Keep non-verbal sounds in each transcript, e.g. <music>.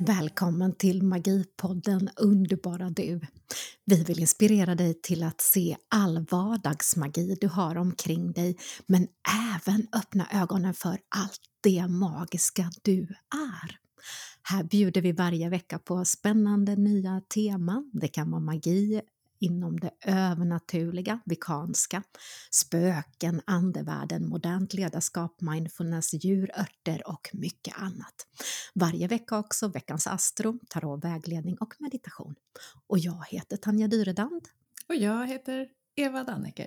Välkommen till Magipodden Underbara du. Vi vill inspirera dig till att se all vardagsmagi du har omkring dig men även öppna ögonen för allt det magiska du är. Här bjuder vi varje vecka på spännande nya teman. Det kan vara magi, inom det övernaturliga, vikanska, spöken, andevärlden, modernt ledarskap, mindfulness, djur, örter och mycket annat. Varje vecka också veckans astro, tarot, vägledning och meditation. Och jag heter Tanja Dyredand. Och jag heter Eva Danneke.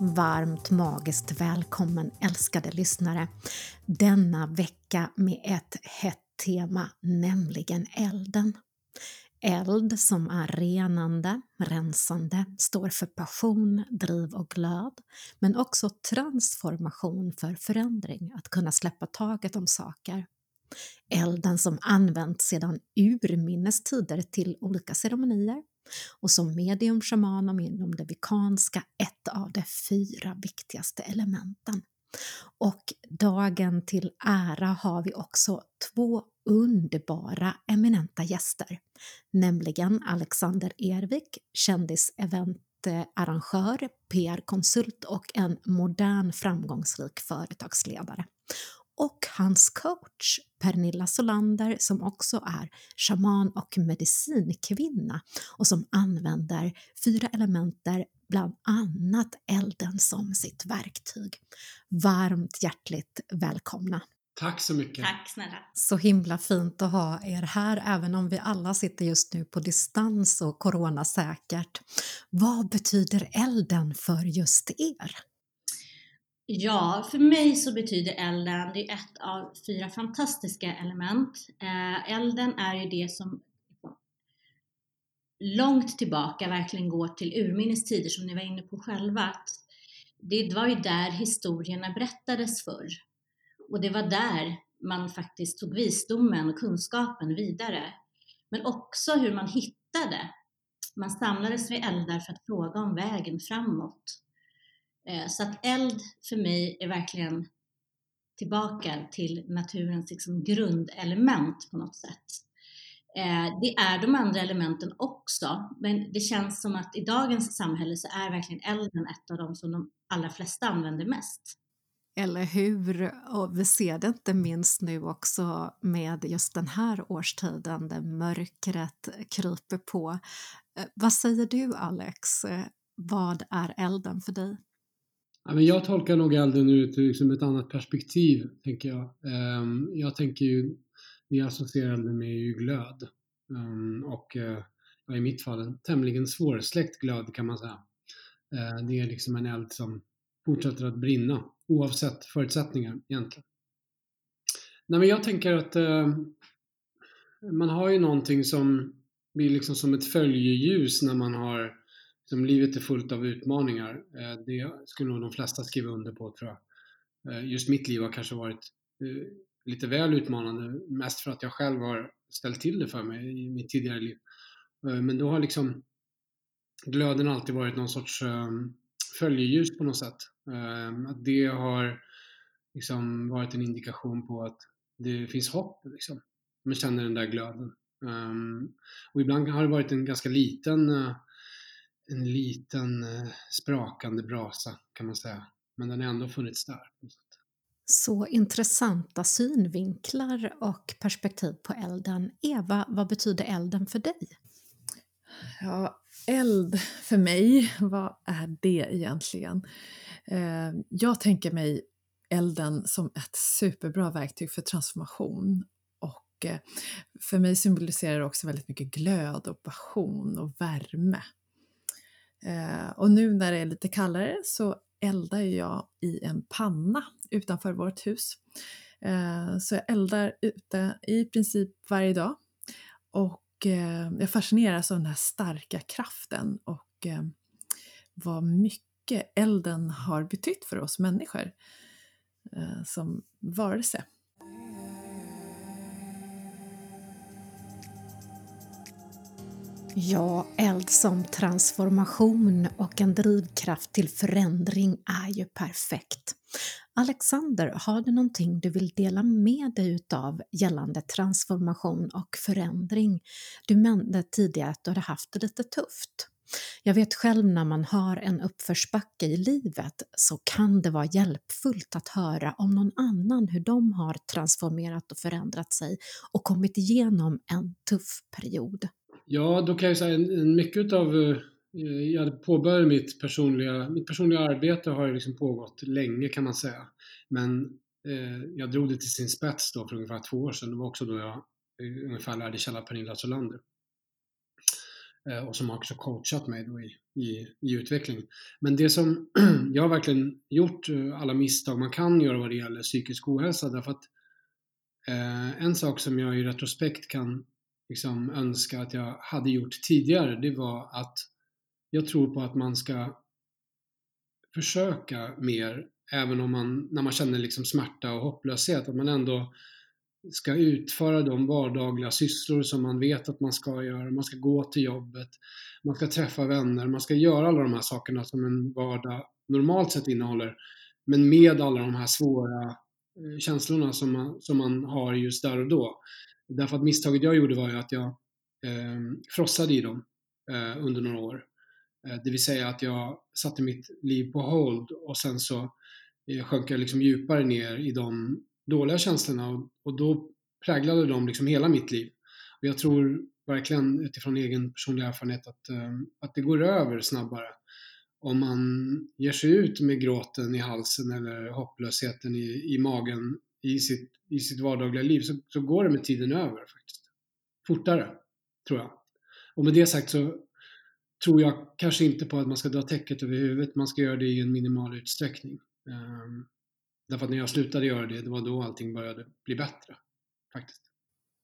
Varmt magiskt välkommen älskade lyssnare denna vecka med ett hett tema, nämligen elden. Eld som är renande, rensande, står för passion, driv och glöd, men också transformation för förändring, att kunna släppa taget om saker. Elden som använts sedan urminnes tider till olika ceremonier, och som medium, shaman inom det vikanska ett av de fyra viktigaste elementen. Och dagen till ära har vi också två underbara eminenta gäster, nämligen Alexander Ervik, kändiseventarrangör, PR-konsult och en modern framgångsrik företagsledare och hans coach Pernilla Solander som också är shaman och medicinkvinna och som använder fyra elementer, bland annat elden som sitt verktyg. Varmt hjärtligt välkomna! Tack så mycket! Tack snälla! Så himla fint att ha er här även om vi alla sitter just nu på distans och coronasäkert. Vad betyder elden för just er? Ja, för mig så betyder elden, det är ett av fyra fantastiska element. Eh, elden är ju det som långt tillbaka verkligen går till urminnes tider som ni var inne på själva. Det var ju där historierna berättades förr. Och det var där man faktiskt tog visdomen och kunskapen vidare. Men också hur man hittade. Man samlades vid eldar för att fråga om vägen framåt. Eh, så att eld för mig är verkligen tillbaka till naturens liksom grundelement på något sätt. Eh, det är de andra elementen också, men det känns som att i dagens samhälle så är verkligen elden ett av de som de allra flesta använder mest. Eller hur? Och vi ser det inte minst nu också med just den här årstiden där mörkret kryper på. Eh, vad säger du Alex? Vad är elden för dig? Ja, men jag tolkar nog elden ur ett, liksom ett annat perspektiv, tänker jag. Um, jag tänker ju, det jag associerar elden med är ju glöd. Um, och uh, i mitt fall en tämligen svårsläckt glöd kan man säga. Uh, det är liksom en eld som fortsätter att brinna oavsett förutsättningar egentligen. Nej, men jag tänker att uh, man har ju någonting som blir liksom som ett följeljus när man har som livet är fullt av utmaningar. Eh, det skulle nog de flesta skriva under på tror jag. Eh, just mitt liv har kanske varit eh, lite väl utmanande, mest för att jag själv har ställt till det för mig i mitt tidigare liv. Men då har liksom glöden alltid varit någon sorts ehm, följeljus på något sätt. Ehm, att det har liksom varit en indikation på att det finns hopp. Liksom. Man känner den där glöden. Ehm, och ibland har det varit en ganska liten en liten eh, sprakande brasa kan man säga. Men den har ändå funnits där. Så intressanta synvinklar och perspektiv på elden. Eva, vad betyder elden för dig? Ja, eld för mig, vad är det egentligen? Eh, jag tänker mig elden som ett superbra verktyg för transformation och eh, för mig symboliserar det också väldigt mycket glöd och passion och värme. Eh, och nu när det är lite kallare så eldar jag i en panna utanför vårt hus. Eh, så jag eldar ute i princip varje dag och eh, jag fascineras av den här starka kraften och eh, vad mycket elden har betytt för oss människor eh, som varelse. Ja, eld som transformation och en drivkraft till förändring är ju perfekt. Alexander, har du någonting du vill dela med dig utav gällande transformation och förändring? Du nämnde tidigare att du hade haft det lite tufft. Jag vet själv när man har en uppförsbacke i livet så kan det vara hjälpfullt att höra om någon annan hur de har transformerat och förändrat sig och kommit igenom en tuff period. Ja, då kan jag säga mycket av eh, jag påbörjade mitt personliga, mitt personliga arbete har liksom pågått länge kan man säga. Men eh, jag drog det till sin spets då för ungefär två år sedan. Det var också då jag eh, ungefär lärde känna Pernilla Solander. Eh, och som också coachat mig då i, i, i utveckling. Men det som <clears throat> jag har verkligen gjort eh, alla misstag man kan göra vad det gäller psykisk ohälsa därför att eh, en sak som jag i retrospekt kan liksom önska att jag hade gjort tidigare det var att jag tror på att man ska försöka mer även om man, när man känner liksom smärta och hopplöshet, att man ändå ska utföra de vardagliga sysslor som man vet att man ska göra. Man ska gå till jobbet, man ska träffa vänner, man ska göra alla de här sakerna som en vardag normalt sett innehåller. Men med alla de här svåra eh, känslorna som man, som man har just där och då. Därför att misstaget jag gjorde var ju att jag eh, frossade i dem eh, under några år. Eh, det vill säga att jag satte mitt liv på hold och sen så eh, sjönk jag liksom djupare ner i de dåliga känslorna och, och då präglade de liksom hela mitt liv. Och jag tror verkligen utifrån egen personlig erfarenhet att, eh, att det går över snabbare om man ger sig ut med gråten i halsen eller hopplösheten i, i magen i sitt, i sitt vardagliga liv så, så går det med tiden över faktiskt. Fortare, tror jag. Och med det sagt så tror jag kanske inte på att man ska dra täcket över huvudet, man ska göra det i en minimal utsträckning. Um, Därför att när jag slutade göra det, det var då allting började bli bättre. Faktiskt.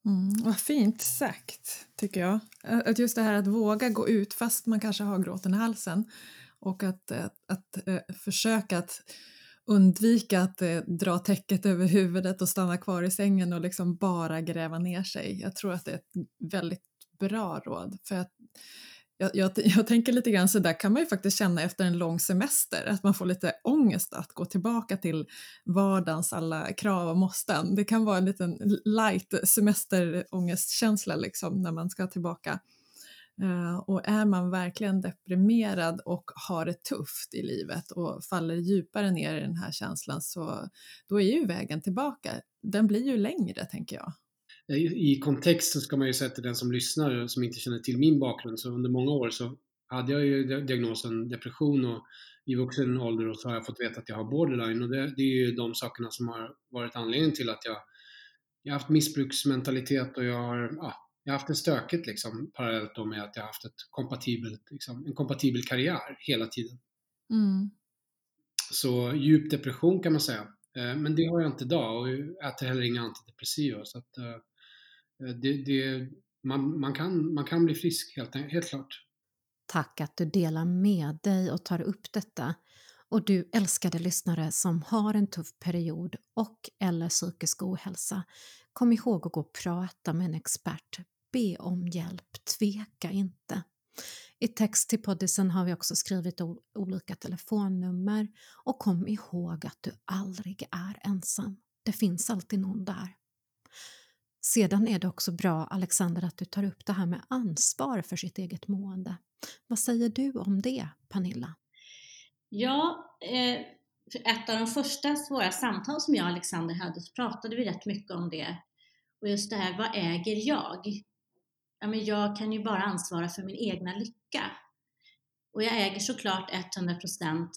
Mm, vad fint sagt, tycker jag. Att just det här att våga gå ut fast man kanske har gråten i halsen och att, att, att, att försöka att undvika att eh, dra täcket över huvudet och stanna kvar i sängen och liksom bara gräva ner sig. Jag tror att det är ett väldigt bra råd. För att jag, jag, jag, tänker lite grann så där kan man ju faktiskt känna efter en lång semester, att man får lite ångest att gå tillbaka till vardagens alla krav och måsten. Det kan vara en liten light semesterångestkänsla liksom när man ska tillbaka. Eh, och är man verkligen deprimerad och har det tufft i livet och faller djupare ner i den här känslan så då är ju vägen tillbaka, den blir ju längre tänker jag. I kontexten ska man ju säga till den som lyssnar som inte känner till min bakgrund så under många år så hade jag ju diagnosen depression och i vuxen ålder och så har jag fått veta att jag har borderline och det, det är ju de sakerna som har varit anledningen till att jag, jag har haft missbruksmentalitet och jag har, ja, jag har haft det stökigt liksom parallellt då med att jag har haft ett kompatibelt, liksom, en kompatibel karriär hela tiden. Mm. Så djup depression kan man säga. Eh, men det har jag inte idag och jag äter heller inga antidepressiva. Så att, eh, Eh, det, det, man, man, kan, man kan bli frisk helt, helt klart. Tack att du delar med dig och tar upp detta. Och du älskade lyssnare som har en tuff period och eller psykisk ohälsa, kom ihåg att gå och prata med en expert. Be om hjälp, tveka inte. I text till poddisen har vi också skrivit olika telefonnummer och kom ihåg att du aldrig är ensam. Det finns alltid någon där. Sedan är det också bra, Alexander, att du tar upp det här med ansvar för sitt eget mående. Vad säger du om det, Pernilla? Ja, eh, ett av de första svåra samtal som jag och Alexander hade så pratade vi rätt mycket om det. Och just det här, vad äger jag? Ja, men jag kan ju bara ansvara för min egna lycka. Och jag äger såklart 100%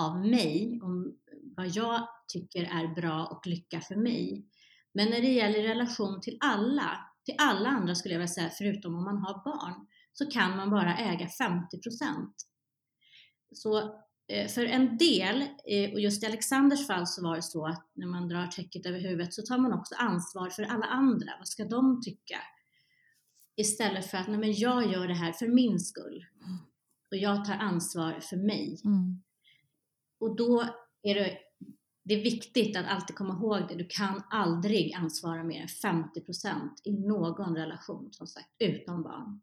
av mig, om vad jag tycker är bra och lycka för mig. Men när det gäller relation till alla, till alla andra skulle jag vilja säga, förutom om man har barn, så kan man bara äga 50 Så eh, för en del, eh, och just i Alexanders fall så var det så att när man drar täcket över huvudet så tar man också ansvar för alla andra. Vad ska de tycka? Istället för att, nej men jag gör det här för min skull. Och jag tar ansvar för mig. Mm. Och då är det det är viktigt att alltid komma ihåg det. Du kan aldrig ansvara mer än 50% i någon relation, som sagt, utan barn.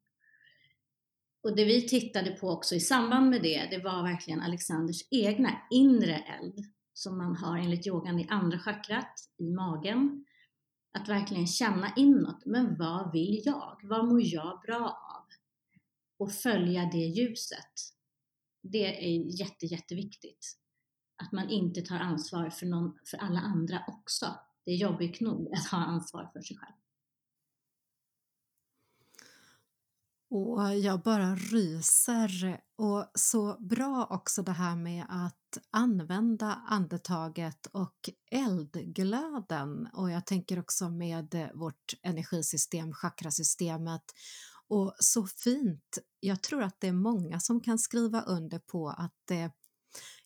och det vi tittade på också i samband med det, det var verkligen Alexanders egna inre eld som man har enligt yogan i andra chakrat, i magen. Att verkligen känna inåt, men vad vill jag? Vad mår jag bra av? Och följa det ljuset. Det är jätte, jätteviktigt. Att man inte tar ansvar för, någon, för alla andra också. Det är jobbigt nog att ha ansvar för sig själv. Och jag bara ryser. Och så bra också det här med att använda andetaget och eldglöden. Och jag tänker också med vårt energisystem, chakrasystemet. Och så fint. Jag tror att det är många som kan skriva under på att det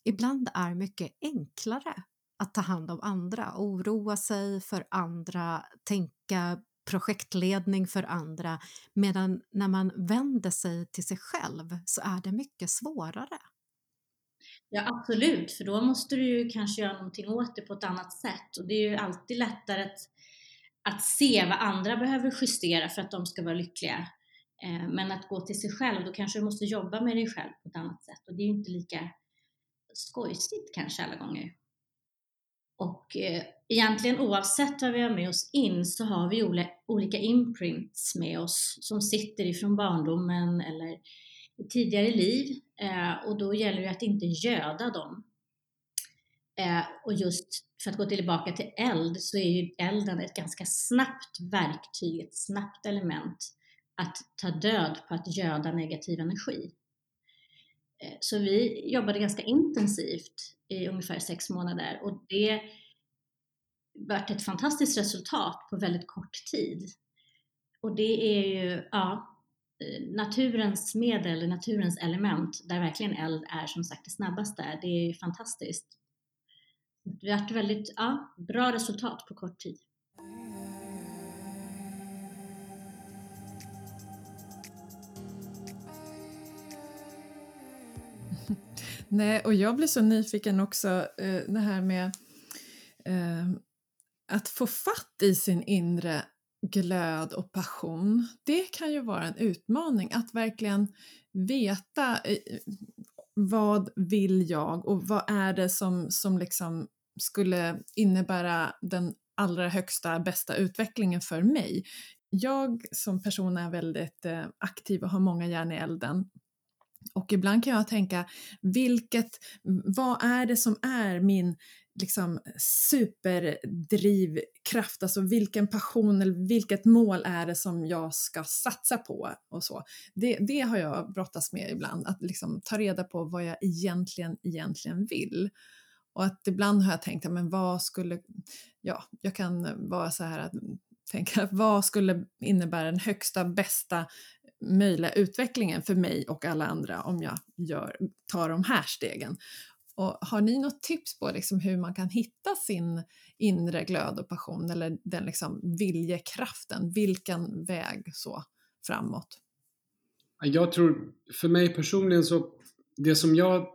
ibland är mycket enklare att ta hand om andra, oroa sig för andra, tänka projektledning för andra medan när man vänder sig till sig själv så är det mycket svårare. Ja absolut, för då måste du ju kanske göra någonting åt det på ett annat sätt och det är ju alltid lättare att, att se vad andra behöver justera för att de ska vara lyckliga. Eh, men att gå till sig själv, då kanske du måste jobba med dig själv på ett annat sätt och det är ju inte lika skojsigt kanske alla gånger. Och eh, egentligen oavsett vad vi har med oss in så har vi olika imprints med oss som sitter ifrån barndomen eller i tidigare liv eh, och då gäller det att inte göda dem. Eh, och just för att gå tillbaka till eld så är ju elden ett ganska snabbt verktyg, ett snabbt element att ta död på att göda negativ energi. Eh, så vi jobbade ganska intensivt i ungefär sex månader och det varit ett fantastiskt resultat på väldigt kort tid. Och det är ju, ja, eh, naturens medel, naturens element, där verkligen eld är som sagt det snabbaste. Det är ju fantastiskt. Det har varit väldigt ja, bra resultat på kort tid. Nej, och jag blir så nyfiken också, eh, det här med eh, att få fatt i sin inre glöd och passion, det kan ju vara en utmaning att verkligen veta eh, vad vill jag och vad är det som, som liksom skulle innebära den allra högsta, bästa utvecklingen för mig. Jag som person är väldigt eh, aktiv och har många järn i elden och ibland kan jag tänka, vilket, vad är det som är min liksom, superdrivkraft? Alltså vilken passion eller vilket mål är det som jag ska satsa på? och så. Det, det har jag brottats med ibland, att liksom ta reda på vad jag egentligen, egentligen vill. Och att ibland har jag tänkt, men vad skulle, ja, jag kan vara så här att tänka, <laughs> vad skulle innebära den högsta, bästa möjliga utvecklingen för mig och alla andra om jag gör, tar de här stegen. Och har ni något tips på liksom hur man kan hitta sin inre glöd och passion eller den liksom viljekraften? Vilken väg så framåt? Jag tror, för mig personligen så, det som jag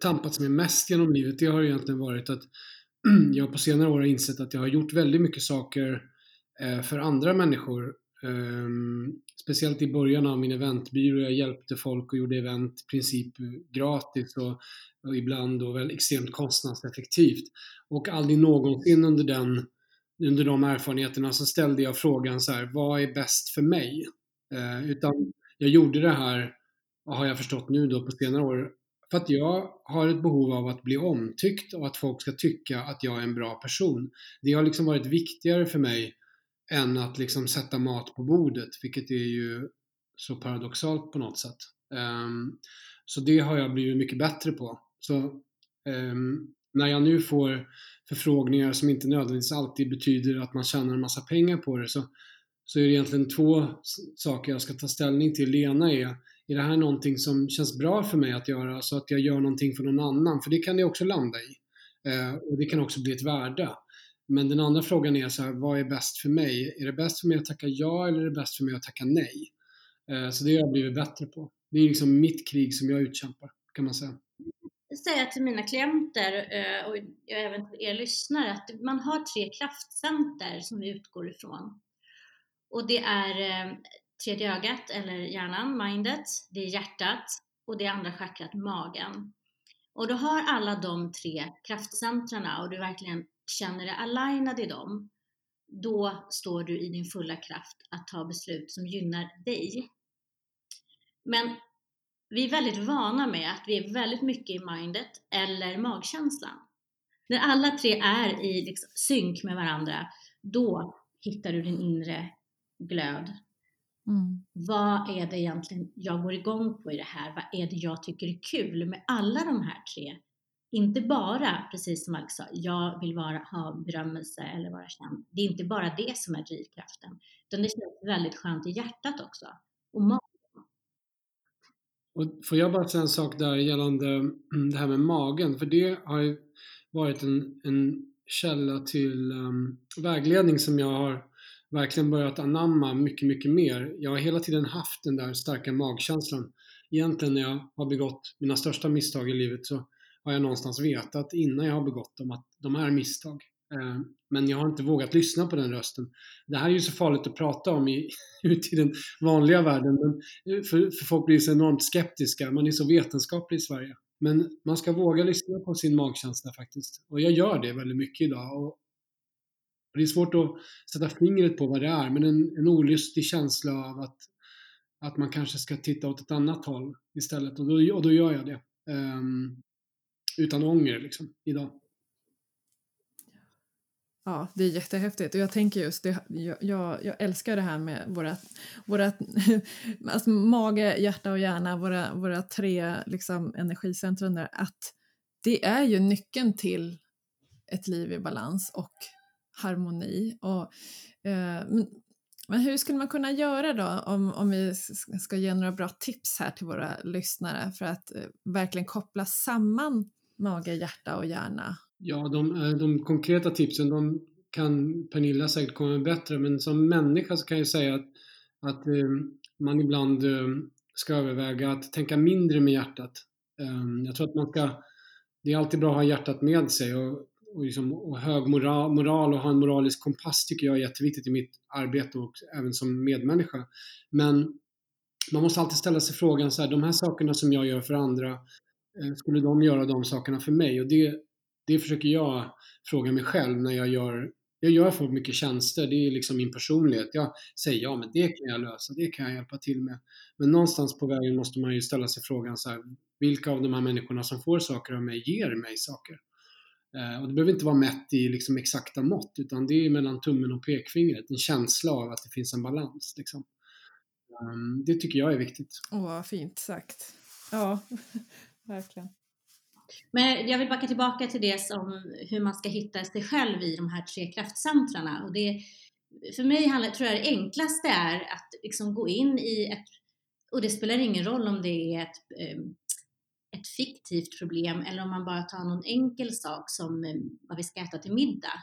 tampats med mest genom livet, det har egentligen varit att <clears throat> jag på senare år har insett att jag har gjort väldigt mycket saker eh, för andra människor Um, speciellt i början av min eventbyrå, jag hjälpte folk och gjorde event i princip gratis och, och ibland då väl extremt kostnadseffektivt. Och aldrig någonsin under, den, under de erfarenheterna så ställde jag frågan så här, vad är bäst för mig? Uh, utan jag gjorde det här, har jag förstått nu då på senare år, för att jag har ett behov av att bli omtyckt och att folk ska tycka att jag är en bra person. Det har liksom varit viktigare för mig än att liksom sätta mat på bordet, vilket är ju så paradoxalt på något sätt. Um, så det har jag blivit mycket bättre på. Så um, när jag nu får förfrågningar som inte nödvändigtvis alltid betyder att man tjänar en massa pengar på det så, så är det egentligen två saker jag ska ta ställning till. Det ena är, är det här någonting som känns bra för mig att göra så att jag gör någonting för någon annan? För det kan det också landa i. Uh, och det kan också bli ett värde. Men den andra frågan är så här, vad är bäst för mig? Är det bäst för mig att tacka ja eller är det bäst för mig att tacka nej? Eh, så det har jag blivit bättre på. Det är liksom mitt krig som jag utkämpar, kan man säga. Jag säger till mina klienter eh, och även till er lyssnare att man har tre kraftcenter som vi utgår ifrån. Och det är eh, tredje ögat eller hjärnan, mindet, det är hjärtat och det andra chakrat, magen. Och du har alla de tre kraftcentrarna och du verkligen känner dig alignad i dem, då står du i din fulla kraft att ta beslut som gynnar dig. Men vi är väldigt vana med att vi är väldigt mycket i mindet eller magkänslan. När alla tre är i liksom synk med varandra, då hittar du din inre glöd. Mm. Vad är det egentligen jag går igång på i det här? Vad är det jag tycker är kul med alla de här tre? Inte bara, precis som Alex sa, jag vill vara, ha berömmelse eller vara känd. Det är inte bara det som är drivkraften, utan det känns väldigt skönt i hjärtat också. Och och får jag bara säga en sak där gällande mm, det här med magen, för det har ju varit en, en källa till um, vägledning som jag har verkligen börjat anamma mycket, mycket mer. Jag har hela tiden haft den där starka magkänslan. Egentligen när jag har begått mina största misstag i livet så har jag någonstans vetat innan jag har begått dem att de är misstag. Eh, men jag har inte vågat lyssna på den rösten. Det här är ju så farligt att prata om i, <laughs> ute i den vanliga världen. Men eh, för, för folk blir så enormt skeptiska. Man är så vetenskaplig i Sverige. Men man ska våga lyssna på sin magkänsla faktiskt. Och jag gör det väldigt mycket idag. Och det är svårt att sätta fingret på vad det är, men en, en olustig känsla av att, att man kanske ska titta åt ett annat håll istället. Och då, och då gör jag det. Um, utan ånger liksom, idag. Ja, det är jättehäftigt och jag tänker just det, jag, jag, älskar det här med våra, våra <laughs> alltså mage, hjärta och hjärna, våra, våra tre liksom, energicentrum där, att det är ju nyckeln till ett liv i balans och harmoni. Och, eh, men, men hur skulle man kunna göra då om, om vi ska ge några bra tips här till våra lyssnare för att eh, verkligen koppla samman mage, hjärta och hjärna? Ja, de, eh, de konkreta tipsen de kan Pernilla säkert komma med bättre, men som människa så kan jag säga att, att ehm, man ibland ehm, ska överväga att tänka mindre med hjärtat. Ehm, jag tror att man ska, det är alltid bra att ha hjärtat med sig och, och, liksom, och hög moral, moral och ha en moralisk kompass tycker jag är jätteviktigt i mitt arbete och även som medmänniska. Men man måste alltid ställa sig frågan så här, de här sakerna som jag gör för andra, Eh, skulle de göra de sakerna för mig? Och det, det försöker jag fråga mig själv när jag gör jag gör folk mycket tjänster, det är liksom min personlighet. Jag säger ja, men det kan jag lösa, det kan jag hjälpa till med. Men någonstans på vägen måste man ju ställa sig frågan så här, vilka av de här människorna som får saker av mig ger mig saker? Eh, och det behöver inte vara mätt i liksom exakta mått, utan det är mellan tummen och pekfingret, en känsla av att det finns en balans. Liksom. Um, det tycker jag är viktigt. Åh, vad fint sagt. Ja, <laughs> verkligen. Men jag vill backa tillbaka till det som hur man ska hitta sig själv i de här tre kraftcentrarna. Och det, för mig handlar, tror jag det enklaste är att liksom gå in i ett, och det spelar ingen roll om det är ett, ehm, ett fiktivt problem eller om man bara tar någon enkel sak som ehm, vad vi ska äta till middag.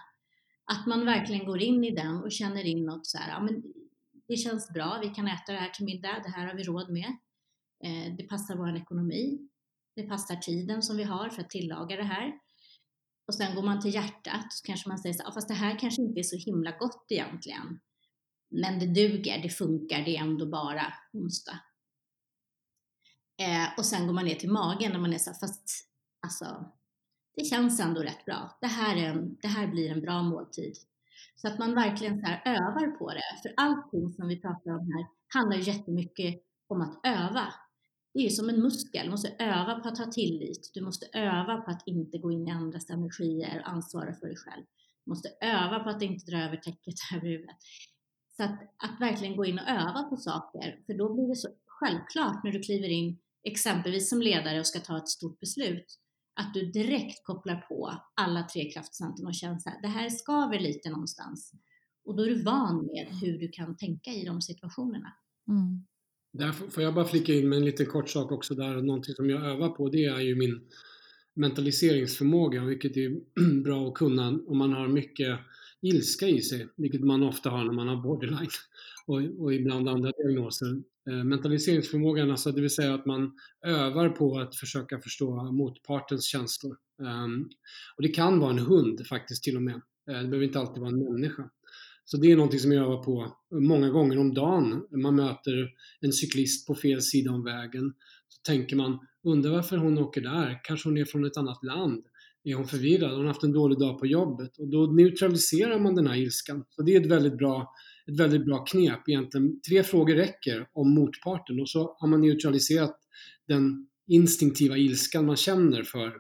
Att man verkligen går in i den och känner in något så här, ja men det känns bra, vi kan äta det här till middag, det här har vi råd med. Eh, det passar vår ekonomi det passar tiden som vi har för att tillaga det här. Och sen går man till hjärtat så kanske man säger så fast det här kanske inte är så himla gott egentligen. Men det duger, det funkar, det är ändå bara onsdag. Eh, och sen går man ner till magen när man är så fast alltså, det känns ändå rätt bra. Det här, är en, det här blir en bra måltid. Så att man verkligen så här övar på det. För allting som vi pratar om här handlar ju jättemycket om att öva det är som en muskel, du måste öva på att ha tillit, du måste öva på att inte gå in i andras energier och ansvara för dig själv. Du måste öva på att inte dra över täcket <laughs> över huvudet. Så att, att verkligen gå in och öva på saker, för då blir det så självklart när du kliver in exempelvis som ledare och ska ta ett stort beslut, att du direkt kopplar på alla tre kraftcentrum och känner så här, det här skaver lite någonstans. Och då är du van med hur du kan tänka i de situationerna. Mm. Där får jag bara flika in med en liten kort sak också där, någonting som jag övar på det är ju min mentaliseringsförmåga, vilket är <clears throat> bra att kunna om man har mycket ilska i sig, vilket man ofta har när man har borderline <laughs> och, och ibland andra diagnoser. Eh, mentaliseringsförmågan, alltså det vill säga att man övar på att försöka förstå motpartens känslor. Ehm, och det kan vara en hund faktiskt till och med. Eh, det behöver inte alltid vara en människa. Så det är någonting som jag övar på många gånger om dagen. Man möter en cyklist på fel sida om vägen. Så tänker man, undrar varför hon åker där? Kanske hon är från ett annat land? Är hon förvirrad? Har hon haft en dålig dag på jobbet? Och då neutraliserar man den här ilskan. Så det är ett väldigt bra, ett väldigt bra knep egentligen. Tre frågor räcker om motparten och så har man neutraliserat den instinktiva ilskan man känner för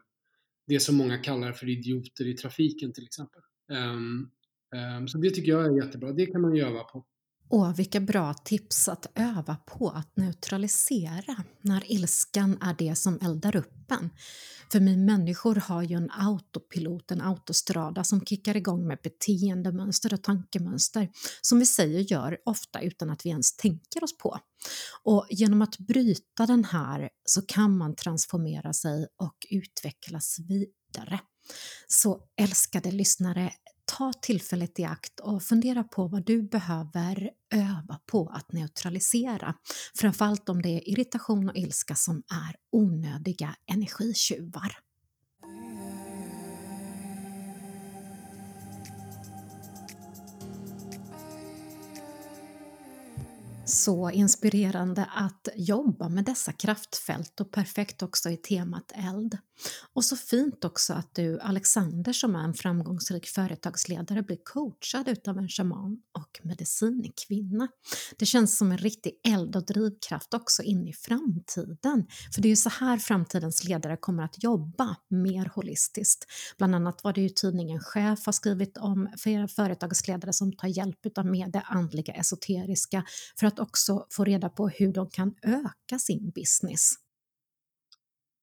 det som många kallar för idioter i trafiken till exempel. Um, Ehm, så det tycker jag är jättebra. Det kan man ju öva på. Åh, vilka bra tips att öva på att neutralisera när ilskan är det som eldar upp en. För vi människor har ju en autopilot, en autostrada som kickar igång med beteendemönster och tankemönster som vi säger gör ofta utan att vi ens tänker oss på. Och genom att bryta den här så kan man transformera sig och utvecklas vidare. Så älskade lyssnare, ta tillfället i akt och fundera på vad du behöver öva på att neutralisera. Framförallt om det är irritation och ilska som är onödiga energitjuvar. Så inspirerande att jobba med dessa kraftfält och perfekt också i temat eld. Och så fint också att du, Alexander, som är en framgångsrik företagsledare, blir coachad utav en shaman och medicinkvinna. Det känns som en riktig eld och drivkraft också in i framtiden. För det är ju så här framtidens ledare kommer att jobba mer holistiskt. Bland annat var det ju tidningen Chef har skrivit om flera företagsledare som tar hjälp utav med det andliga esoteriska för att också få reda på hur de kan öka sin business.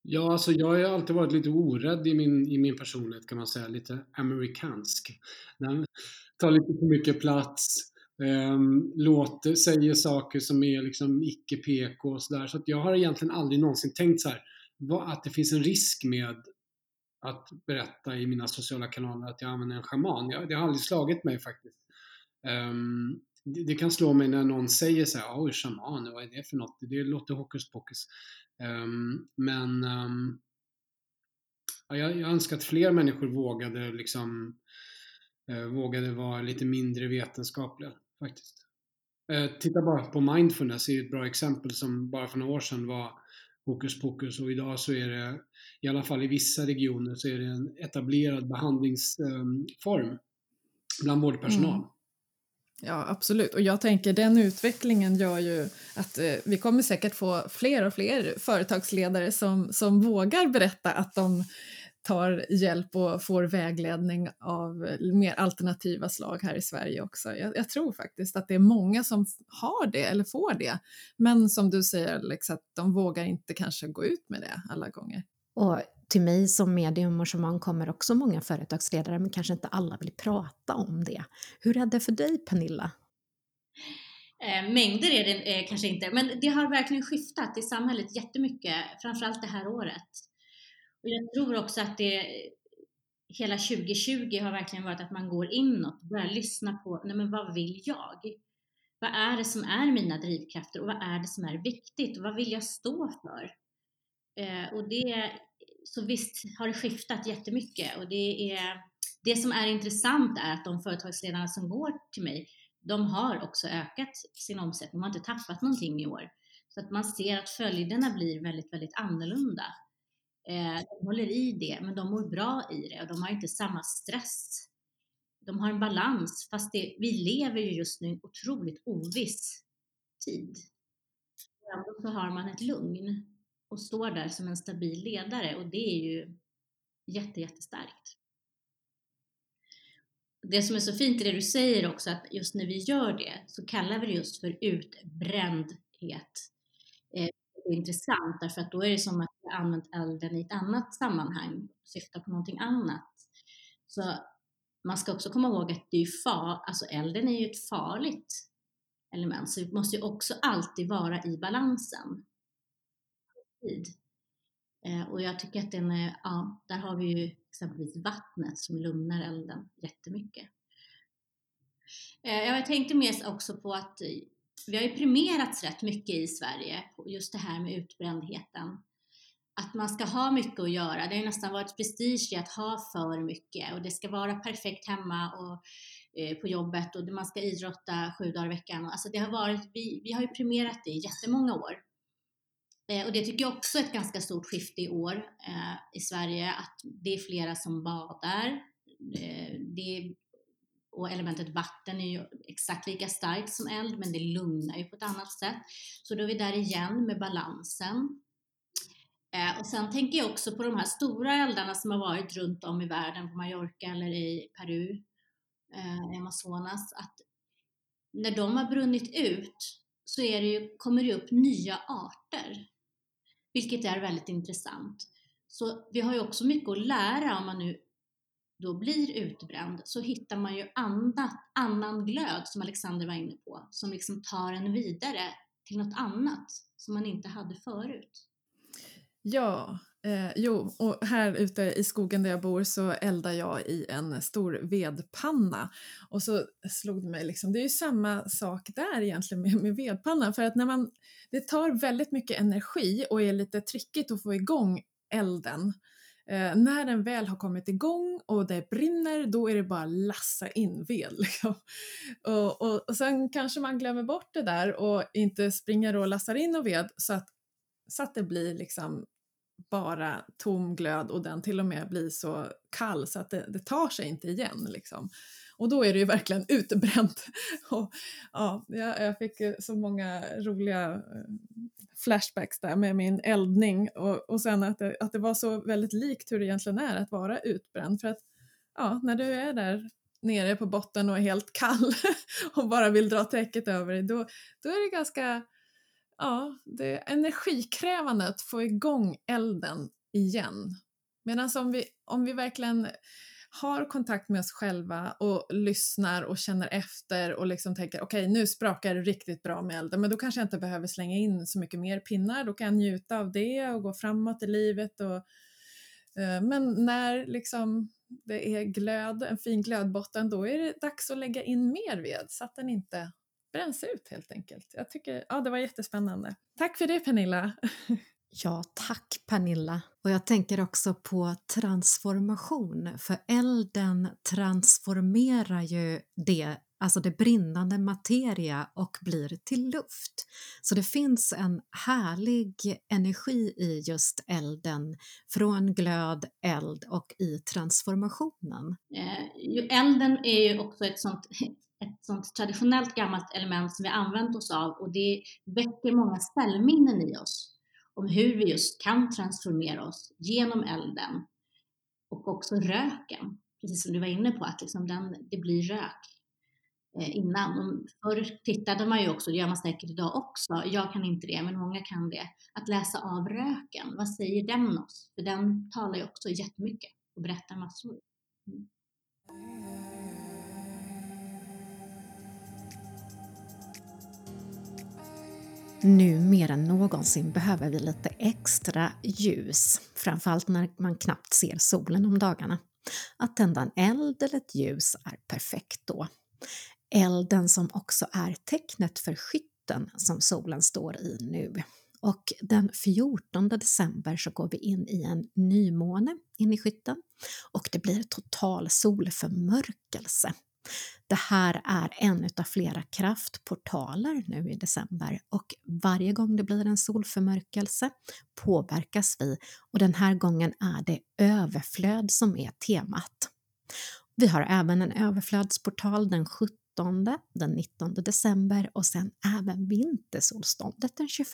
Ja, alltså jag har alltid varit lite orädd i min, i min personlighet kan man säga, lite amerikansk. <laughs> tar lite för mycket plats, ehm, um, låter, säger saker som är liksom icke PK och sådär. Så att jag har egentligen aldrig någonsin tänkt så här, vad, att det finns en risk med att berätta i mina sociala kanaler att jag använder en schaman. Jag, det har aldrig slagit mig faktiskt. Um, det, det, kan slå mig när någon säger så här, oj, shaman, vad är det för något? Det låter hokus pokus. Um, ehm, men um, ja, jag, jag önskar att fler människor vågade liksom uh, vågade vara lite mindre vetenskapliga faktiskt. Uh, titta bara på mindfulness, är ett bra exempel som bara för några år sedan var hokus pokus och idag så är det, i alla fall i vissa regioner, så är det en etablerad behandlingsform um, bland vårdpersonal. Mm. Ja, absolut. Och jag tänker den utvecklingen gör ju att eh, vi kommer säkert få fler och fler företagsledare som, som vågar berätta att de tar hjälp och får vägledning av mer alternativa slag här i Sverige också. Jag, jag, tror faktiskt att det är många som har det eller får det. Men som du säger Alex, att de vågar inte kanske gå ut med det alla gånger. Och till mig som medium och shaman kommer också många företagsledare men kanske inte alla vill prata om det. Hur är det för dig Pernilla? Eh, mängder är det eh, kanske inte, men det har verkligen skiftat i samhället jättemycket, framförallt det här året. Och jag tror också att det hela 2020 har verkligen varit att man går inåt och börjar lyssna på, nej men vad vill jag? Vad är det som är mina drivkrafter och vad är det som är viktigt och vad vill jag stå för? Eh, och det så visst har det skiftat jättemycket och det, är, det som är intressant är att de företagsledarna som går till mig, de har också ökat sin omsättning, de har inte tappat någonting i år. Så att man ser att följderna blir väldigt, väldigt annorlunda. Eh, de håller i det, men de mår bra i det och de har inte samma stress. De har en balans, fast det, vi lever ju just nu i en otroligt oviss tid. Ändå så har man ett lugn och står där som en stabil ledare och det är ju jätte, jättestarkt. Det som är så fint i det du säger också att just när vi gör det så kallar vi det just för utbrändhet. Eh, det är intressant därför att då är det som att vi använt elden i ett annat sammanhang, syftar på någonting annat. Så man ska också komma ihåg att det är far, alltså elden är ju ett farligt element så vi måste ju också alltid vara i balansen tid. Eh, och jag tycker att den är, ja, där har vi ju exempelvis vattnet som lugnar elden jättemycket. Eh, jag tänkte mer också på att eh, vi har ju premierats rätt mycket i Sverige just det här med utbrändheten. Att man ska ha mycket att göra. Det har ju nästan varit prestige i att ha för mycket och det ska vara perfekt hemma och eh, på jobbet och man ska idrotta sju dagar i veckan. Alltså det har varit, vi, vi har ju premierat det i jättemånga år. Eh, och det tycker jag också är ett ganska stort skifte i år eh, i Sverige, att det är flera som badar. Eh, det, och elementet vatten är ju exakt lika starkt som eld, men det lugnar ju på ett annat sätt. Så då är vi där igen med balansen. Eh, och sen tänker jag också på de här stora eldarna som har varit runt om i världen, på Mallorca eller i Peru, eh, i Amazonas, att när de har brunnit ut så är det ju, kommer det upp nya arter, vilket är väldigt intressant. Så vi har ju också mycket att lära om man nu då blir utbränd så hittar man ju annat, annan glöd som Alexander var inne på, som liksom tar en vidare till något annat som man inte hade förut. Ja, eh, jo, och här ute i skogen där jag bor så eldar jag i en stor vedpanna. Och så slog det mig, liksom, det är ju samma sak där egentligen med, med vedpannan, för att när man, det tar väldigt mycket energi och är lite trickigt att få igång elden. Eh, när den väl har kommit igång och det brinner, då är det bara lassa in ved. <laughs> Liksom. Och, och, och sen kanske man glömmer bort det där och inte springer och lassar in och ved så att, så att det blir liksom bara tom glöd och den till och med blir så kall så att det, det tar sig inte igen. Liksom. Och då är det ju verkligen utbränt. <laughs> Och, ja, jag fick så många roliga eh, flashbacks där med min eldning och, och sen att det, att det var så väldigt likt hur det egentligen är att vara utbränd. För att ja, när du är där nere på botten och är helt kall <laughs> och bara vill dra täcket över dig, då, då är det ganska ja, det är energikrävande att få igång elden igen. Medan om vi, om vi verkligen har kontakt med oss själva och lyssnar och känner efter och liksom tänker okej okay, nu sprakar det riktigt bra med elden men då kanske jag inte behöver slänga in så mycket mer pinnar, då kan jag njuta av det och gå framåt i livet. Och, eh, men när liksom det är glöd, en fin glödbotten, då är det dags att lägga in mer ved så att den inte bränns ut helt enkelt. Jag tycker, ja det var jättespännande. Tack för det Pernilla! <laughs> Ja, tack Pernilla. Och jag tänker också på transformation, för elden transformerar ju det, alltså det brinnande materia och blir till luft. Så det finns en härlig energi i just elden, från glöd, eld och i transformationen. Eh, elden är ju också ett sånt ett sånt traditionellt gammalt element som vi använt oss av och det väcker många ställminnen i oss om hur vi just kan transformera oss genom elden och också röken, precis som du var inne på, att liksom den, det blir rök eh, innan. Och förr tittade man ju också, det gör man säkert idag också, jag kan inte det, men många kan det, att läsa av röken. Vad säger den oss? För den talar ju också jättemycket och berättar massor. Mm. Nu mer än någonsin behöver vi lite extra ljus, framförallt när man knappt ser solen om dagarna. Att tända en eld eller ett ljus är perfekt då. Elden som också är tecknet för skytten som solen står i nu. Och den 14 december så går vi in i en nymåne in i skytten och det blir total solförmörkelse. Det här är en av flera kraftportaler nu i december och varje gång det blir en solförmörkelse påverkas vi och den här gången är det överflöd som är temat. Vi har även en överflödsportal den 17, den 19 december och sen även vintersolståndet den 21.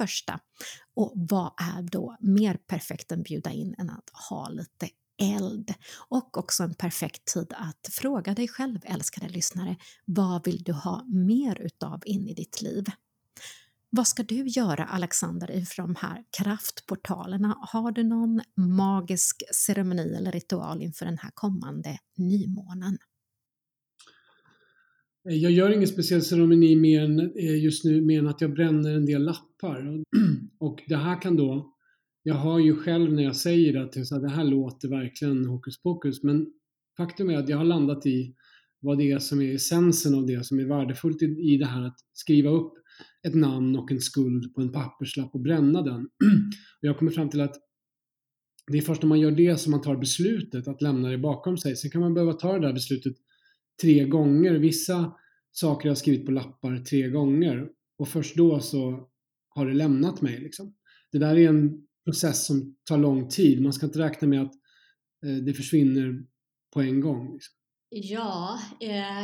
Och vad är då mer perfekt än bjuda in än att ha lite eld och också en perfekt tid att fråga dig själv, älskade lyssnare, vad vill du ha mer utav in i ditt liv? Vad ska du göra, Alexander, ifrån de här kraftportalerna? Har du någon magisk ceremoni eller ritual inför den här kommande nymånen? Jag gör ingen speciell ceremoni mer än eh, just nu mer än att jag bränner en del lappar. <clears throat> Och det här kan då jag har ju själv när jag säger det att det här låter verkligen hokus pokus men faktum är att jag har landat i vad det är som är essensen av det som är värdefullt i, det här att skriva upp ett namn och en skuld på en papperslapp och bränna den. <clears throat> Och jag kommer fram till att det är först när man gör det som man tar beslutet att lämna det bakom sig. Sen kan man behöva ta det där beslutet tre gånger. Vissa saker jag skrivit på lappar tre gånger och först då så har det lämnat mig. Liksom. Det där är en process som tar lång tid. Man ska inte räkna med att eh, det försvinner på en gång. Liksom. Ja, eh,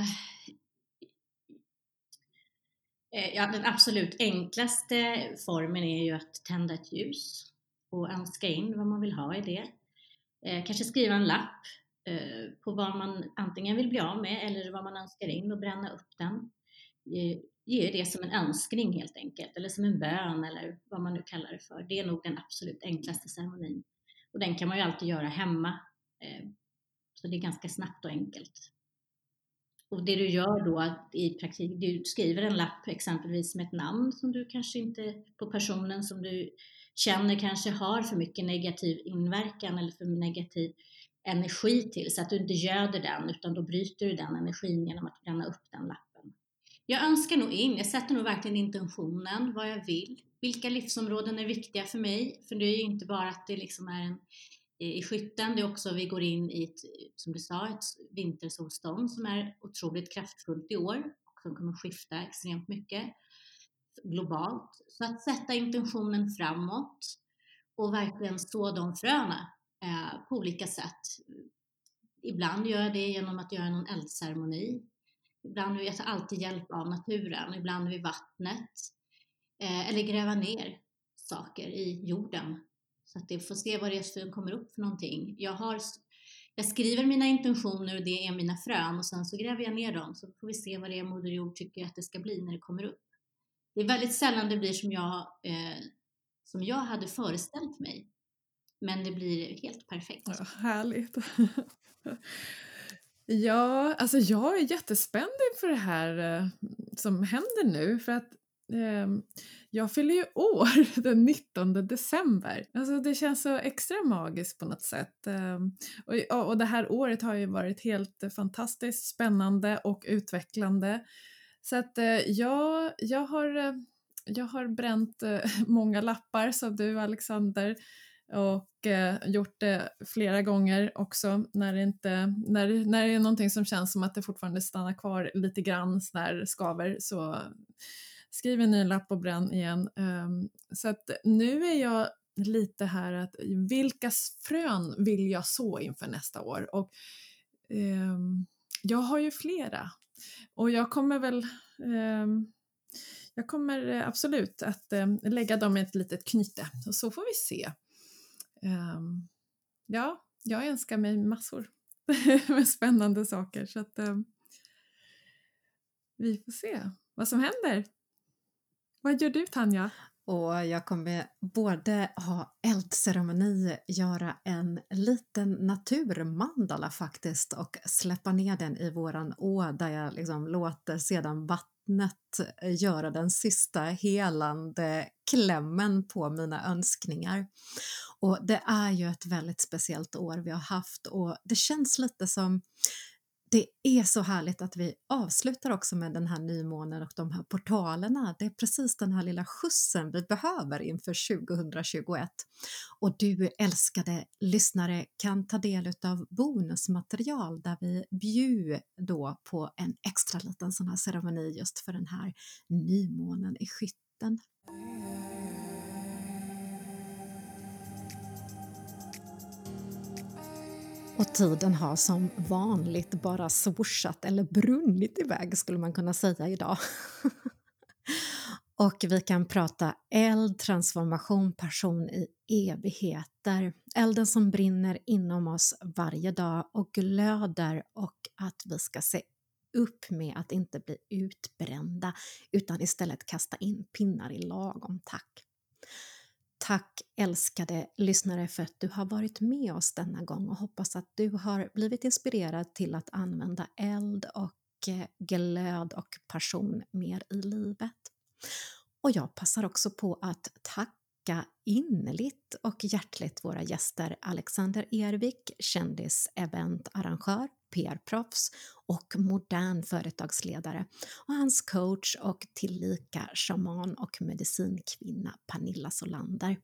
eh, ja, den absolut enklaste formen är ju att tända ett ljus och önska in vad man vill ha i det. Eh, kanske skriva en lapp eh, på vad man antingen vill bli av med eller vad man önskar in och bränna upp den. Eh, Ge det som en önskning helt enkelt, eller som en bön eller vad man nu kallar det för. Det är nog den absolut enklaste ceremonin. Och den kan man ju alltid göra hemma. Eh, så det är ganska snabbt och enkelt. Och det du gör då i praktik, du skriver en lapp exempelvis med ett namn som du kanske inte, på personen som du känner kanske har för mycket negativ inverkan eller för negativ energi till så att du inte göder den utan då bryter du den energin genom att bränna upp den lappen. Jag önskar nog in, jag sätter nog verkligen intentionen, vad jag vill, vilka livsområden är viktiga för mig, för det är ju inte bara att det liksom är en i skytten, det är också vi går in i ett, som du sa, ett vintersolstånd som är otroligt kraftfullt i år och som kommer skifta extremt mycket globalt. Så att sätta intentionen framåt och verkligen så de fröna eh, på olika sätt. Ibland gör jag det genom att göra någon eldceremoni. Ibland vill jag alltid hjälp av naturen, ibland vid vattnet. Eh, eller gräva ner saker i jorden. Så att det får se vad det är som kommer upp för någonting. Jag, har, jag skriver mina intentioner och det är mina frön och sen så gräver jag ner dem så får vi se vad det är Moder Jord tycker att det ska bli när det kommer upp. Det är väldigt sällan det blir som jag, eh, som jag hade föreställt mig. Men det blir helt perfekt. Ja, härligt. <laughs> ja, alltså jag är jättespänd inför det här eh, som händer nu för att eh, jag fyller ju år <laughs> den 19 december. Alltså det känns så extra magiskt på något sätt. Eh, och, och det här året har ju varit helt fantastiskt spännande och utvecklande. Så att eh, jag, jag, har, eh, jag har bränt eh, <laughs> många lappar som du Alexander och eh, gjort det flera gånger också när det, inte, när, när det är någonting som känns som att det fortfarande stannar kvar lite grann när skaver så skriv en ny lapp och bränn igen. Um, så att nu är jag lite här att vilka frön vill jag så inför nästa år? Och um, jag har ju flera och jag kommer väl um, jag kommer absolut att lägga dem i ett litet knyte och så får vi se. Um, ja, jag önskar mig massor <laughs> med spännande saker så att um, vi får se vad som händer. Vad gör du Tanja? Och jag kommer både ha eldceremoni, göra en liten naturmandala faktiskt och släppa ner den i våran å där jag liksom låter sedan vattnet eh, göra den sista helande klämmen på mina önskningar. Och det är ju ett väldigt speciellt år vi har haft och det känns lite som det är så härligt att vi avslutar också med den här nymånen och de här portalerna. Det är precis den här lilla skjutsen vi behöver inför 2021. Och du älskade lyssnare kan ta del av bonusmaterial där vi bjuder då på en extra liten sån här ceremoni just för den här nymånen i skytten. Och tiden har som vanligt bara swooshat eller brunnit iväg skulle man kunna säga idag. <laughs> och vi kan prata eld, transformation, passion i evigheter. Elden som brinner inom oss varje dag och glöder och att vi ska se upp med att inte bli utbrända utan istället kasta in pinnar i lagom takt. Tack älskade lyssnare för att du har varit med oss denna gång och hoppas att du har blivit inspirerad till att använda eld och eh, glöd och passion mer i livet. Och jag passar också på att tacka innerligt och hjärtligt våra gäster Alexander Ervik, kändis-eventarrangör, PR-proffs och modern företagsledare och hans coach och tillika shaman och medicinkvinna Pernilla Solander.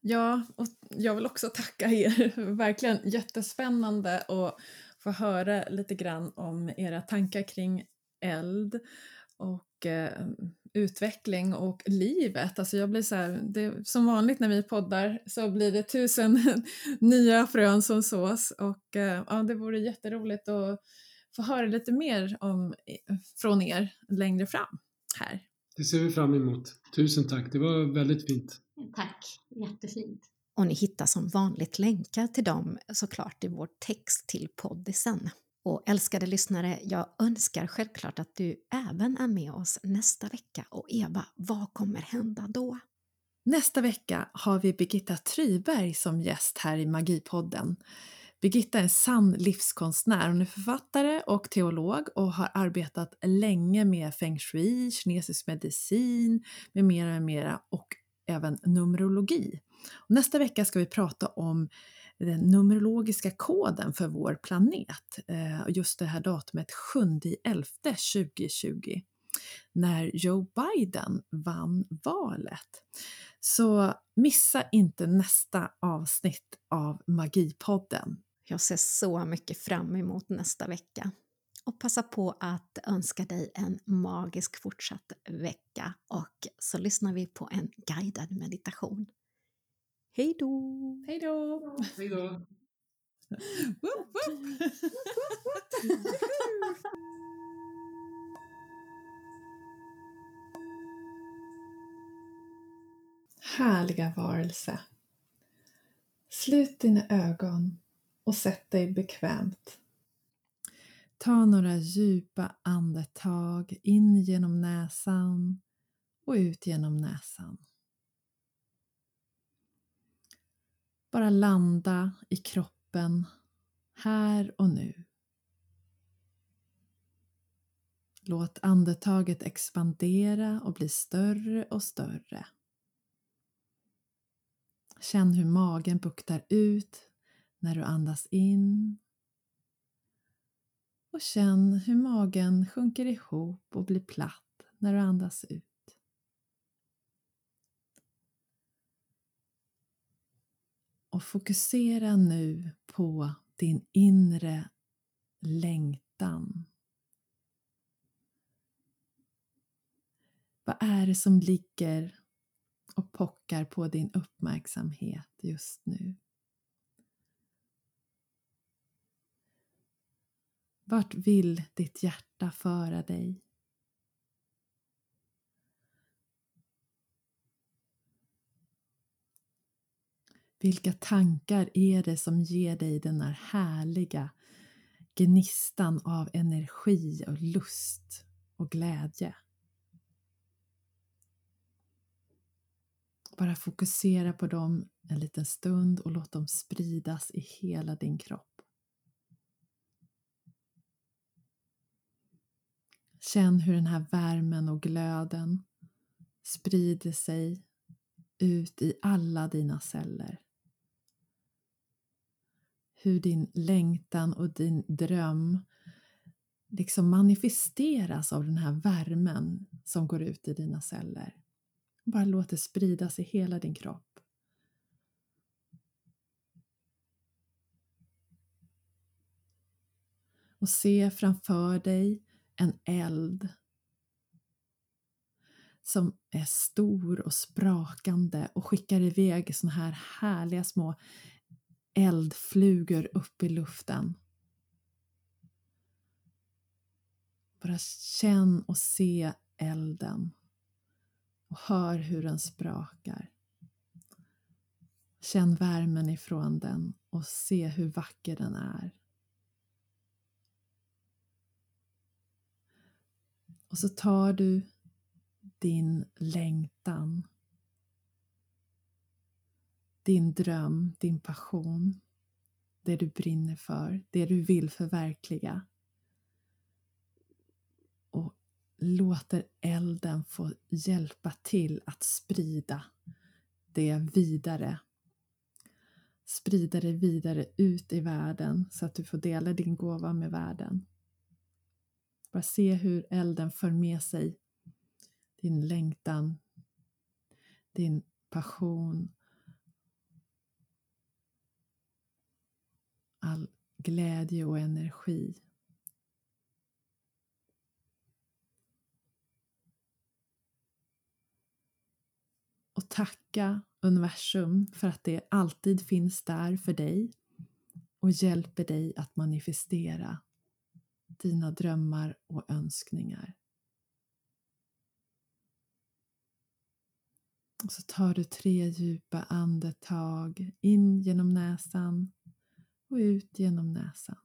Ja, och jag vill också tacka er. <laughs> Verkligen jättespännande att få höra lite grann om era tankar kring eld och eh, utveckling och livet. Alltså jag blir så här, det, som vanligt när vi poddar så blir det tusen <laughs> nya frön som sås och eh, ja, det vore jätteroligt att få höra lite mer om, från er längre fram här. Det ser vi fram emot. Tusen tack, det var väldigt fint. Tack, jättefint. Och ni hittar som vanligt länkar till dem såklart i vår text till poddisen. Och älskade lyssnare, jag önskar självklart att du även är med oss nästa vecka. Och Eva, vad kommer hända då? Nästa vecka har vi Birgitta Tryberg som gäst här i Magipodden. Birgitta är en sann livskonstnär. Hon är författare och teolog och har arbetat länge med feng shui, kinesisk medicin med mera, med mera och även numerologi. nästa vecka ska vi prata om den numerologiska koden för vår planet. Eh, just det här datumet 7.11 2020 när Joe Biden vann valet. Så missa inte nästa avsnitt av Magipodden. Jag ser så mycket fram emot nästa vecka. Och passa på att önska dig en magisk fortsatt vecka och så lyssnar vi på en guidad meditation. Hej då! Hej då! Hej då! <laughs> Härliga varelse. Slut dina ögon och sätt dig bekvämt. Ta några djupa andetag in genom näsan och ut genom näsan. Bara landa i kroppen här och nu. Låt andetaget expandera och bli större och större. Känn hur magen buktar ut när du andas in. Och känn hur magen sjunker ihop och blir platt när du andas ut. Och fokusera nu på din inre längtan. Vad är det som ligger och pockar på din uppmärksamhet just nu? Vart vill ditt hjärta föra dig? Vilka tankar är det som ger dig den här härliga gnistan av energi och lust och glädje? Bara fokusera på dem en liten stund och låt dem spridas i hela din kropp. Känn hur den här värmen och glöden sprider sig ut i alla dina celler hur din längtan och din dröm liksom manifesteras av den här värmen som går ut i dina celler. Bara låt det spridas i hela din kropp. Och se framför dig en eld som är stor och sprakande och skickar iväg såna här härliga små eldflugor upp i luften. Bara känn och se elden och hör hur den sprakar. Känn värmen ifrån den och se hur vacker den är. Och så tar du din längtan din dröm, din passion, det du brinner för, det du vill förverkliga. Och låter elden få hjälpa till att sprida det vidare. Sprida det vidare ut i världen så att du får dela din gåva med världen. Bara se hur elden för med sig din längtan, din passion all glädje och energi. Och tacka universum för att det alltid finns där för dig och hjälper dig att manifestera dina drömmar och önskningar. Och så tar du tre djupa andetag in genom näsan och ut genom näsan.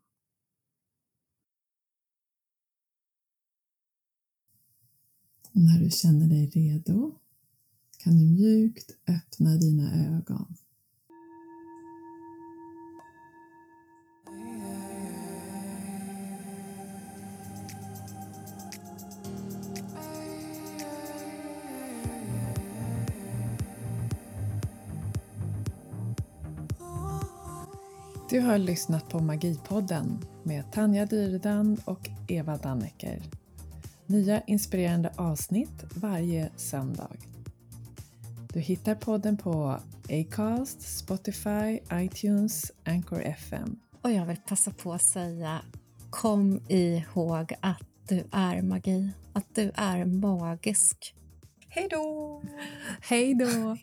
Och när du känner dig redo kan du mjukt öppna dina ögon. Du har lyssnat på Magipodden med Tanja Dyredand och Eva Dannecker. Nya inspirerande avsnitt varje söndag. Du hittar podden på Acast, Spotify, iTunes, Anchor FM. Och jag vill passa på att säga kom ihåg att du är magi, att du är magisk. Hej då! Hej då!